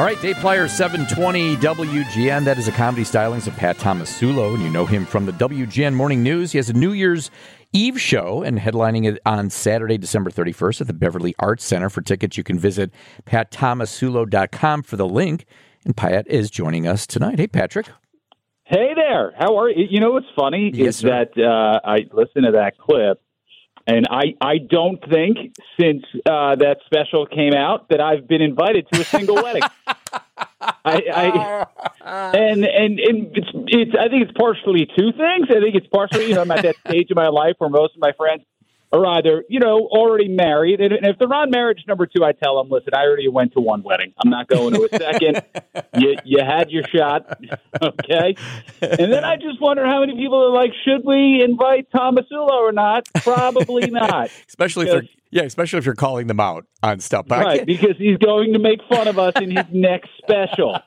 All right, Dave Plier, 720 WGN. That is a comedy stylings of Pat Tomasulo, and you know him from the WGN Morning News. He has a New Year's Eve show and headlining it on Saturday, December 31st at the Beverly Arts Center. For tickets, you can visit pattomasulo.com for the link. And Pat is joining us tonight. Hey, Patrick. Hey there. How are you? You know what's funny Yes, is sir. that uh, I listened to that clip, and I I don't think since uh, that special came out that I've been invited to a single wedding. I, I and and and it's it's I think it's partially two things. I think it's partially you know I'm at that stage of my life where most of my friends are either you know already married, and, and if they're on marriage number two, I tell them, listen, I already went to one wedding. I'm not going to a second. you you had your shot, okay? And then I just wonder how many people are like, should we invite Tomasulo or not? Probably not. Especially if you're, yeah, especially if you're calling them out on stuff. But Right, because he's going to make fun of us in his next special.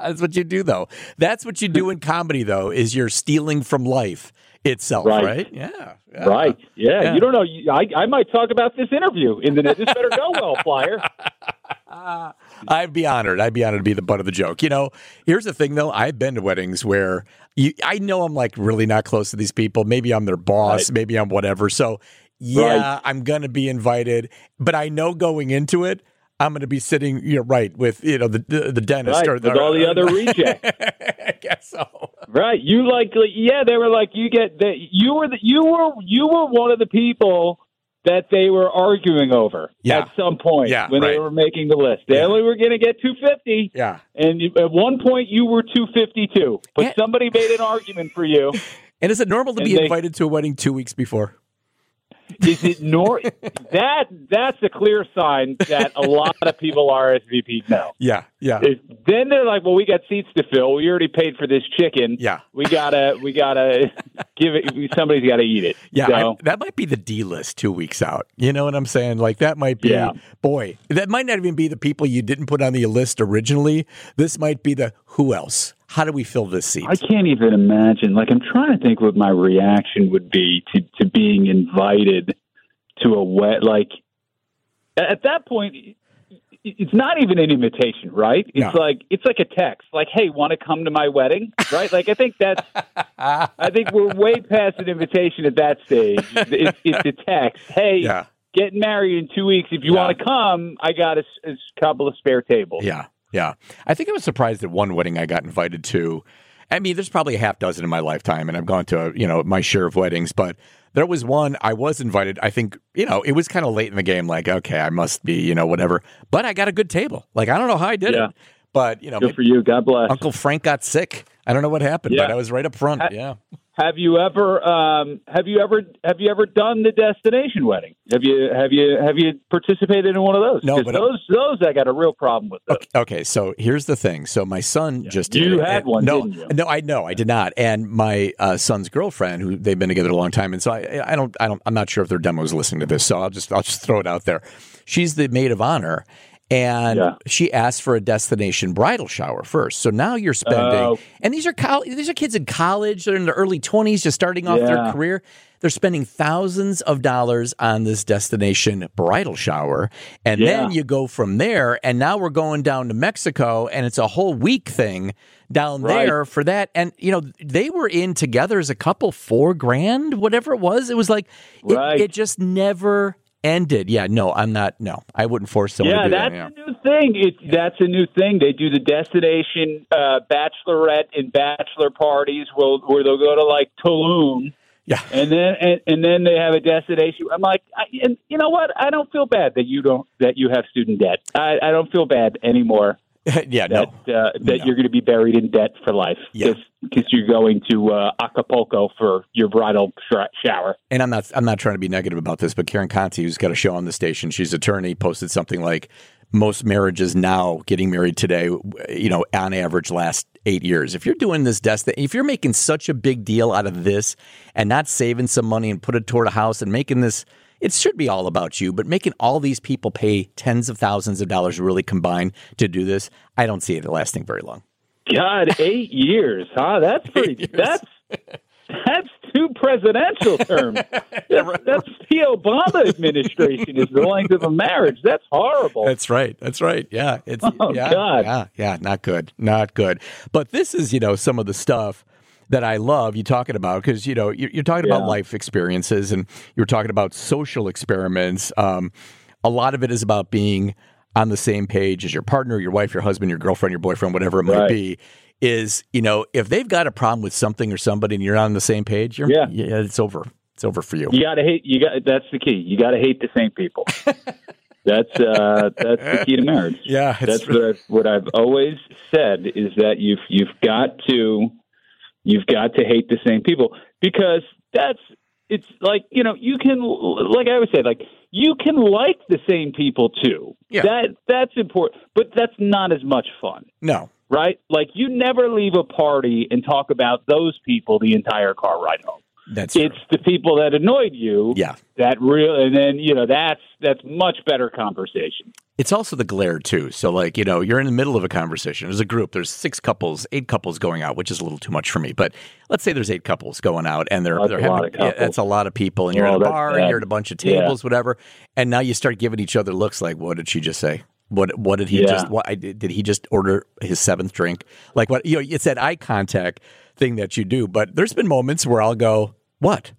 That's what you do, though. That's what you do in comedy, though, is you're stealing from life itself, right? Right. Yeah. yeah. Right. Yeah. Yeah. You don't know. I, I might talk about this interview in the. This better go well, Plier. I'd be honored. I'd be honored to be the butt of the joke. You know, here's the thing, though. I've been to weddings where you, I know I'm like really not close to these people. Maybe I'm their boss. Right. Maybe I'm whatever. So, yeah, I'm going to be invited. But I know going into it, I'm going to be sitting, you know, right with you know the the, the dentist Right, or with all the other rejects. I guess so. Right. You like, yeah, they were like you get that you were the, you were you were one of the people that they were arguing over Yeah. at some point Yeah, when they were making the list. They Yeah. only were going to get 250 Yeah. and at one point you were 252. But somebody made an argument for you. And is it normal to be they- invited to a wedding two weeks before? Is it nor that that's a clear sign that a lot of people RSVP know. Yeah. Yeah. Then they're like, "Well, we got seats to fill. We already paid for this chicken. Yeah. we gotta, we gotta give it. Somebody's got to eat it. Yeah, So, I, that might be the D list two weeks out. You know what I'm saying? Like that might be, Yeah. boy, that might not even be the people you didn't put on the list originally. This might be the who else? How do we fill this seat? I can't even imagine. Like, I'm trying to think what my reaction would be to to being invited to a wet. Like, at that point, it's not even an invitation, right? It's No. like it's like a text, like, "Hey, want to come to my wedding?" Right? Like, I think that's. I think we're way past an invitation at that stage. It's, it's a text. Hey, yeah, getting married in two weeks. If you Yeah. want to come, I got a couple of spare tables. yeah, yeah. I think I was surprised at one wedding I got invited to. I mean, there's probably a half dozen in my lifetime, and I've gone to you know my share of weddings, but there was one I was invited. I think you know it was kind of late in the game. Like, okay, I must be you know whatever, but I got a good table. Like, I don't know how I did Yeah. it, but you know, Good for you. God bless. Uncle Frank got sick. I don't know what happened, but I was right up front. I- yeah. Have you ever um, have you ever have you ever done the destination wedding? Have you have you have you participated in one of those? No, but- those those I got a real problem with those. Okay, okay, so here's the thing. So my son just You did had one, no, didn't you? no, I know I did not. And my uh, son's girlfriend, who they've been together a long time, and so I, I don't, I don't, I'm not sure if their demo is listening to this. So I'll just, I'll just throw it out there. She's the maid of honor. And Yeah. she asked for a destination bridal shower first. So now you're spending, Oh. and these are col- these are kids in college. They're in their early 20s, just starting off their career. They're spending thousands of dollars on this destination bridal shower, and Yeah. then you go from there. And now we're going down to Mexico, and it's a whole week thing down Right. there for that. And you know they were in together as a couple, four grand, whatever it was. It was like it, it just never ended. Yeah, no, I'm not. No, I wouldn't force someone Yeah, to do that's that. a new thing. It's that's a new thing. They do the destination uh, bachelorette and bachelor parties where, where they'll go to like Tulum. Yeah. and then and, and then they have a destination. I'm like, I, and you know what? I don't feel bad that you don't that you have student debt. I, I don't feel bad anymore yeah, that no. uh, that No. you're going to be buried in debt for life Yeah. because you're going to uh, Acapulco for your bridal shower. and I'm not I'm not trying to be negative about this, but Karen Conti, who's got a show on the station, she's attorney, posted something like most marriages now getting married today, you know, on average last eight years. If you're doing this desti- if you're making such a big deal out of this and not saving some money and put it toward a house and making this it should be all about you, but making all these people pay tens of thousands of dollars really combined to do this, I don't see it lasting very long. God, eight years, huh? That's pretty. That's that's two presidential terms. That's, that's the Obama administration is the length of a marriage. That's horrible. That's right. That's right. Yeah. It's Oh, yeah, God. yeah, yeah. Not good. Not good. But this is, you know, some of the stuff that I love you talking about because you know you're, you're talking about life experiences and you're talking about social experiments. Um, a lot of it is about being on the same page as your partner, your wife, your husband, your girlfriend, your boyfriend, whatever it might Right. be. Is you know if they've got a problem with something or somebody and you're not on the same page, you're, Yeah. yeah, it's over. It's over for you. You got to hate. You got. That's the key. You got to hate the same people. that's uh, that's the key to marriage. Yeah, That's what I've, what I've always said is that you've you've got to you've got to hate the same people because that's it's like you know you can like I always say like you can like the same people too. Yeah. That that's important, but that's not as much fun. no. Right? Like you never leave a party and talk about those people the entire car ride home. That's true. It's the people that annoyed you yeah. that real and then you know that's that's much better conversation. It's also the glare too. So like, you know, you're in the middle of a conversation. There's a group, there's six couples, eight couples going out, which is a little too much for me. But let's say there's eight couples going out and they're That's they're a having lot of yeah, couples. that's a lot of people and you're Oh, at a bar and you're at a bunch of Yeah. tables, whatever. And now you start giving each other looks like, what did she just say? What what did he Yeah. just what did he just order his seventh drink? Like what you know, it's that eye contact thing that you do. But there's been moments where I'll go, What?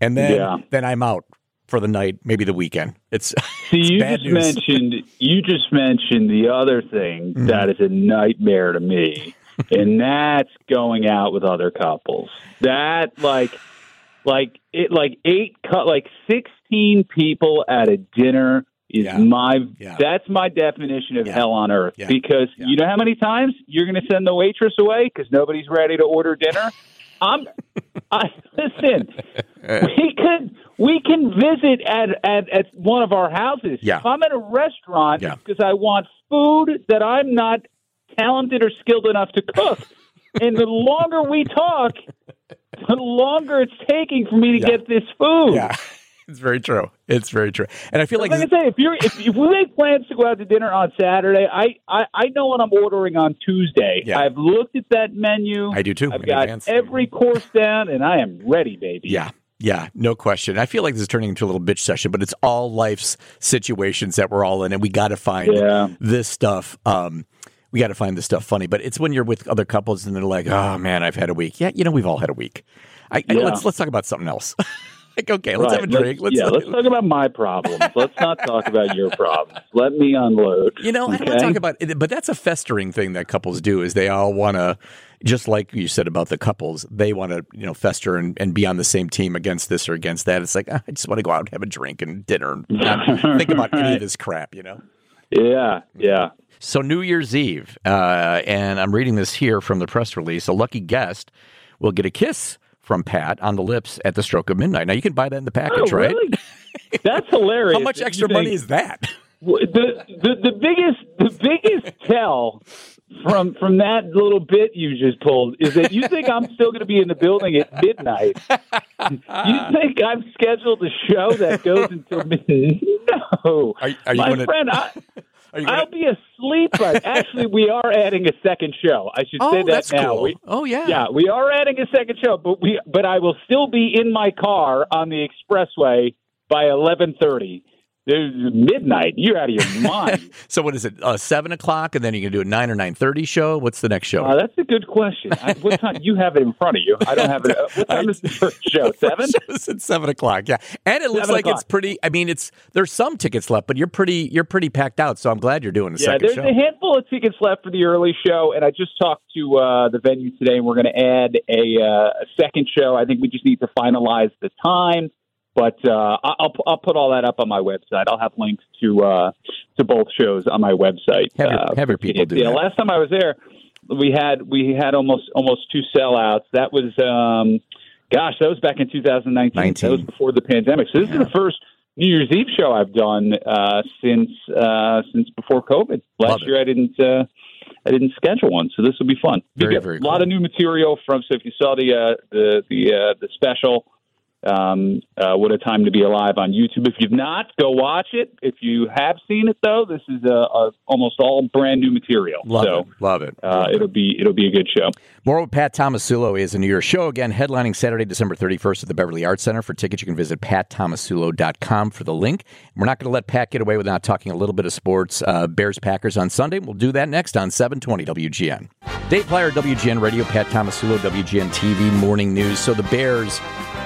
And then Yeah. then I'm out for the night, maybe the weekend. It's See, It's you just news. mentioned you just mentioned the other thing Mm-hmm. that is a nightmare to me, and that's going out with other couples. That like, like it, like eight, like sixteen people at a dinner is Yeah. my. Yeah. That's my definition of Yeah. hell on earth. Because you know how many times you're going to send the waitress away because nobody's ready to order dinner. I'm. I listen. we can we can visit at, at at one of our houses. Yeah. If I'm at a restaurant because I want food that I'm not talented or skilled enough to cook. and the longer we talk, the longer it's taking for me to Yeah. get this food. Yeah, it's very true. It's very true. And I feel like Like I say, if you're if, if we make plans to go out to dinner on Saturday, I, I I know what I'm ordering on Tuesday. Yeah. I've looked at that menu. I do too. I've got advance. every course down, and I am ready, baby. Yeah. Yeah, no question. I feel like this is turning into a little bitch session, but it's all life's situations that we're all in, and we got to find Yeah. this stuff. Um, we got to find this stuff funny. But it's when you're with other couples and they're like, "Oh man, I've had a week." Yeah, you know, we've all had a week. I, I- let's let's talk about something else. like, okay, let's Right. have a drink. Let's, yeah, let's talk about my problems. let's not talk about your problems. Let me unload. You know, I don't want to talk about it, but that's a festering thing that couples do is they all want to, just like you said about the couples, they want to, you know, fester and, and be on the same team against this or against that. It's like, ah, I just want to go out and have a drink and dinner and not think about any of this crap, you know? Yeah, yeah. So New Year's Eve, uh, and I'm reading this here from the press release. A lucky guest will get a kiss from Pat on the lips at the stroke of midnight. Now you can buy that in the package, Oh, right? really? That's hilarious. How much extra money is that? The, the the biggest the biggest tell from from that little bit you just pulled is that you think I'm still going to be in the building at midnight. You think I've scheduled a show that goes until midnight? No, Are, are you my to? friend, I, Are you gonna, I'll be asleep. But actually, we are adding a second show. I should say oh, that that's now. cool. We, oh yeah. yeah, we are adding a second show, but we but I will still be in my car on the expressway by eleven thirty. Midnight. You're out of your mind. So what is it? Uh, Seven o'clock, and then you can do a nine or nine thirty show. What's the next show? Uh, that's a good question. I, what time you have it in front of you? I don't have it. uh, What time is the first show? Seven. At seven o'clock. Yeah, and it looks Seven like it's pretty. I mean, it's there's some tickets left, but you're pretty you're pretty packed out. So I'm glad you're doing a Yeah, second there's show. There's a handful of tickets left for the early show, and I just talked to uh, the venue today, and we're going to add a, uh, a second show. I think we just need to finalize the time, but uh, I'll I'll put all that up on my website. I'll have links to uh, to both shows on my website. Have your- uh, have your people do yeah, that. last time I was there, we had we had almost almost two sellouts. That was. Um, Gosh, that was back in 2019. That was before the pandemic. So this is the first New Year's Eve show I've done uh, since uh, since before COVID. Last year I didn't uh, I didn't schedule one, so this will be fun. Very, very a lot cool. of new material from. So if you saw the uh, the the uh, the special um, uh, What a Time to Be Alive on YouTube. If you've not, go watch it. If you have seen it, though, this is a, a almost all brand new material. Love so, it. Love it. Uh, it'll be it'll be a good show. More with Pat Tomasulo is a New Year's show again, headlining Saturday, December 31st at the Beverly Arts Center. For tickets, you can visit pattomasulo.com for the link. We're not going to let Pat get away without talking a little bit of sports. Uh, Bears Packers on Sunday. We'll do that next on 720 WGN. Dave Plier, WGN Radio, Pat Tomasulo, WGN TV, Morning News. So the Bears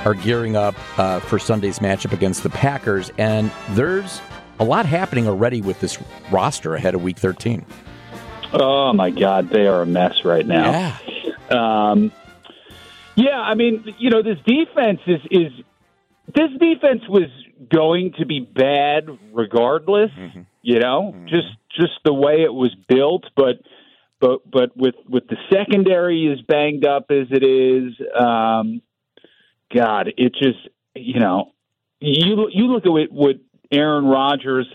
are gearing up uh, for Sunday's matchup against the Packers, and there's a lot happening already with this roster ahead of Week 13. Oh my God, they are a mess right now. Yeah. Um, yeah, I mean, you know, this defense is is this defense was going to be bad regardless. Mm-hmm. You know, just just the way it was built, but but but with with the secondary as banged up as it is, um, God, it just you know, you you look at what, what Aaron Rodgers.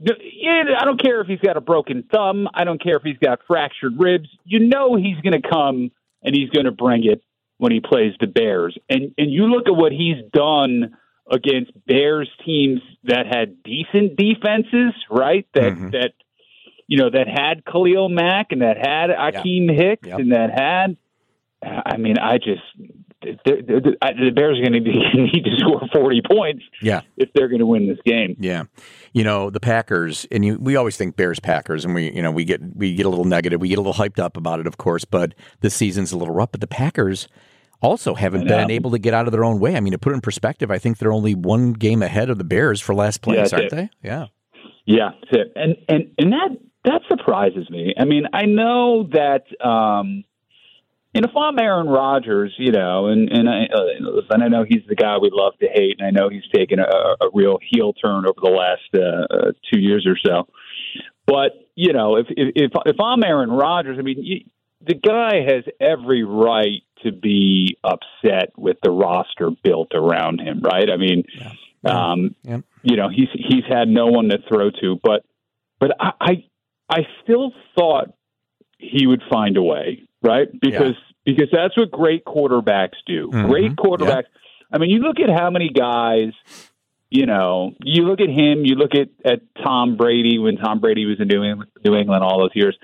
I don't care if he's got a broken thumb. I don't care if he's got fractured ribs. You know he's going to come and he's going to bring it when he plays the Bears. And and you look at what he's done against Bears teams that had decent defenses, right? That Mhm. that you know that had Khalil Mack and that had Akiem Hicks Yep. and that had. I mean, I just the, Bears are going to need to score forty points Yeah. if they're going to win this game. Yeah, you know the Packers, and you, we always think Bears Packers, and we you know we get we get a little negative, we get a little hyped up about it, of course. But the season's a little rough. But the Packers also haven't been able to get out of their own way. I mean, to put it in perspective, I think they're only one game ahead of the Bears for last place, Yeah, aren't that's they? Yeah, Yeah, it. And and and that that surprises me. I mean, I know that um and if I'm Aaron Rodgers, you know, and and I uh, and I know he's the guy we love to hate, and I know he's taken a, a real heel turn over the last uh, uh, two years or so. But you know, if if if, I'm Aaron Rodgers, I mean, you, the guy has every right to be upset with the roster built around him, right? I mean, um, Yeah. you know, he's he's had no one to throw to, but but I I, I still thought he would find a way, right? Because because that's what great quarterbacks do. Mhm. Great quarterbacks. I mean, you look at how many guys. You know, you look at him. You look at, at Tom Brady when Tom Brady was in New England, New England all those years.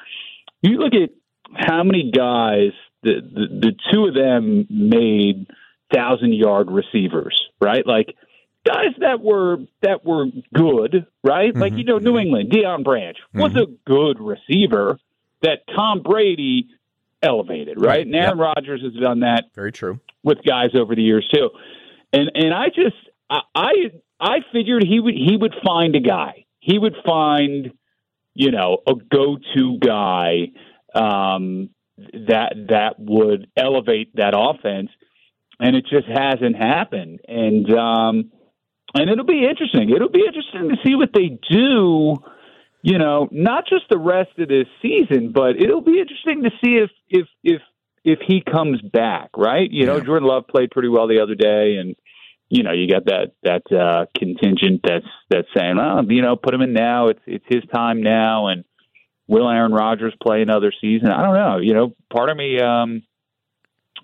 You look at how many guys the the, the two of them made thousand yard receivers, right? Like guys that were that were good, right? Like Mhm. you know, New England, Deion Branch was Mhm. a good receiver that Tom Brady elevated, right? Right, And Aaron Rodgers has done that very true. with guys over the years too. And and I just I I, I figured he would he would find a guy. He would find you know a go to guy um, that that would elevate that offense, and it just hasn't happened. And um, and it'll be interesting. It'll be interesting to see what they do. You know, not just the rest of this season, but it'll be interesting to see if if if if he comes back, right? You know, Yeah. Jordan Love played pretty well the other day, and you know, you got that that uh, contingent that's that's saying, well, you know, put him in now. It's it's his time now, and will Aaron Rodgers play another season? I don't know. You know, part of me, um,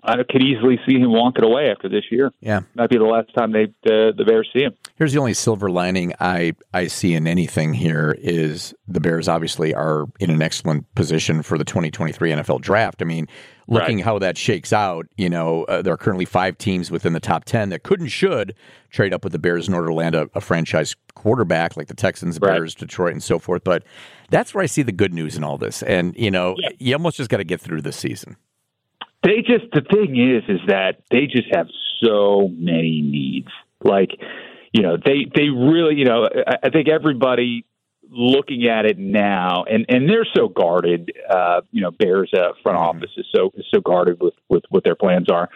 I could easily see him walking away after this year. Yeah. Might be the last time they the, the Bears see him. Here's the only silver lining I, I see in anything here is the Bears obviously are in an excellent position for the 2023 NFL draft. I mean, looking Right. how that shakes out, you know, uh, there are currently five teams within the top 10 that could and should trade up with the Bears in order to land a, a franchise quarterback like the Texans, Right. Bears, Detroit, and so forth. But that's where I see the good news in all this. And, you know, Yeah. you almost just got to get through this season. They just the thing is is that they just have so many needs. Like, you know, they they really, you know, I, I think everybody looking at it now, and and they're so guarded. Uh, you know, Bears uh, front office is so is so guarded with with what their plans are.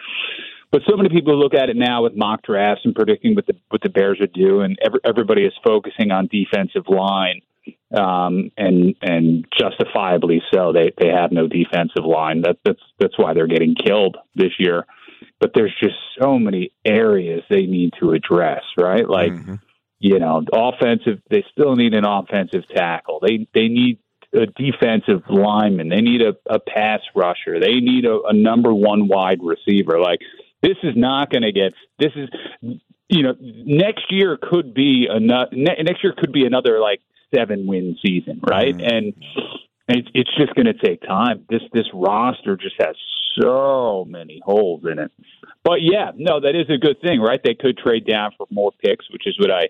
But so many people look at it now with mock drafts and predicting what the what the Bears would do, and every, everybody is focusing on defensive line, um, and and justifiably so. They they have no defensive line. That that's that's why they're getting killed this year. But there's just so many areas they need to address, right? Like Mhm. you know, offensive. They still need an offensive tackle. They they need a defensive lineman. They need a, a pass rusher. They need a, a number one wide receiver. Like This is not going to get. This is, you know, next year could be another. Next year could be another like seven win season, right? Mm-hmm. And it's it's just going to take time. This this roster just has so many holes in it. But yeah, no, that is a good thing, right? They could trade down for more picks, which is what I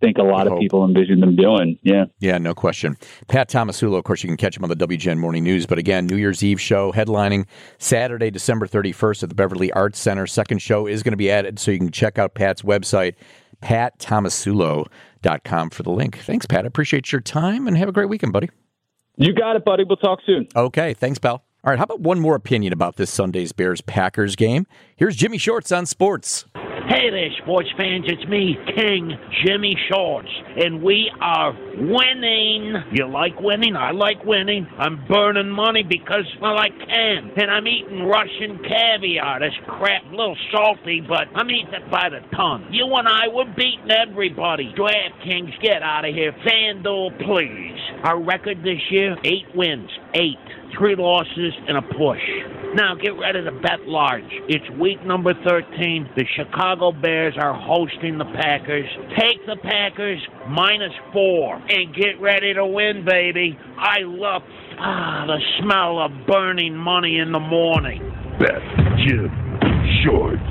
think a lot of people envision them doing. Yeah. Yeah, no question. Pat Tomasulo, of course, you can catch him on the WGN Morning News. But again, New Year's Eve show headlining Saturday, December 31st at the Beverly Arts Center. Second show is going to be added, so you can check out Pat's website, pattomasulo.com for the link. Thanks, Pat. I appreciate your time and have a great weekend, buddy. You got it, buddy. We'll talk soon. Okay. Thanks, pal. All right. How about one more opinion about this Sunday's Bears Packers game? Here's Jimmy Shorts on sports. Hey there, sports fans. It's me, King Jimmy Shorts, and we are winning. You like winning? I like winning. I'm burning money because, well, I can. And I'm eating Russian caviar. This crap, a little salty, but I'm eating it by the ton. You and I, we're beating everybody. DraftKings, get out of here. FanDuel, please. Our record this year, eight wins. Eight three losses and a push. Now get ready to bet large. It's week number 13. The Chicago Bears are hosting the Packers. Take the Packers minus four and get ready to win, baby. I love ah, the smell of burning money in the morning. Bet Jim Shorts.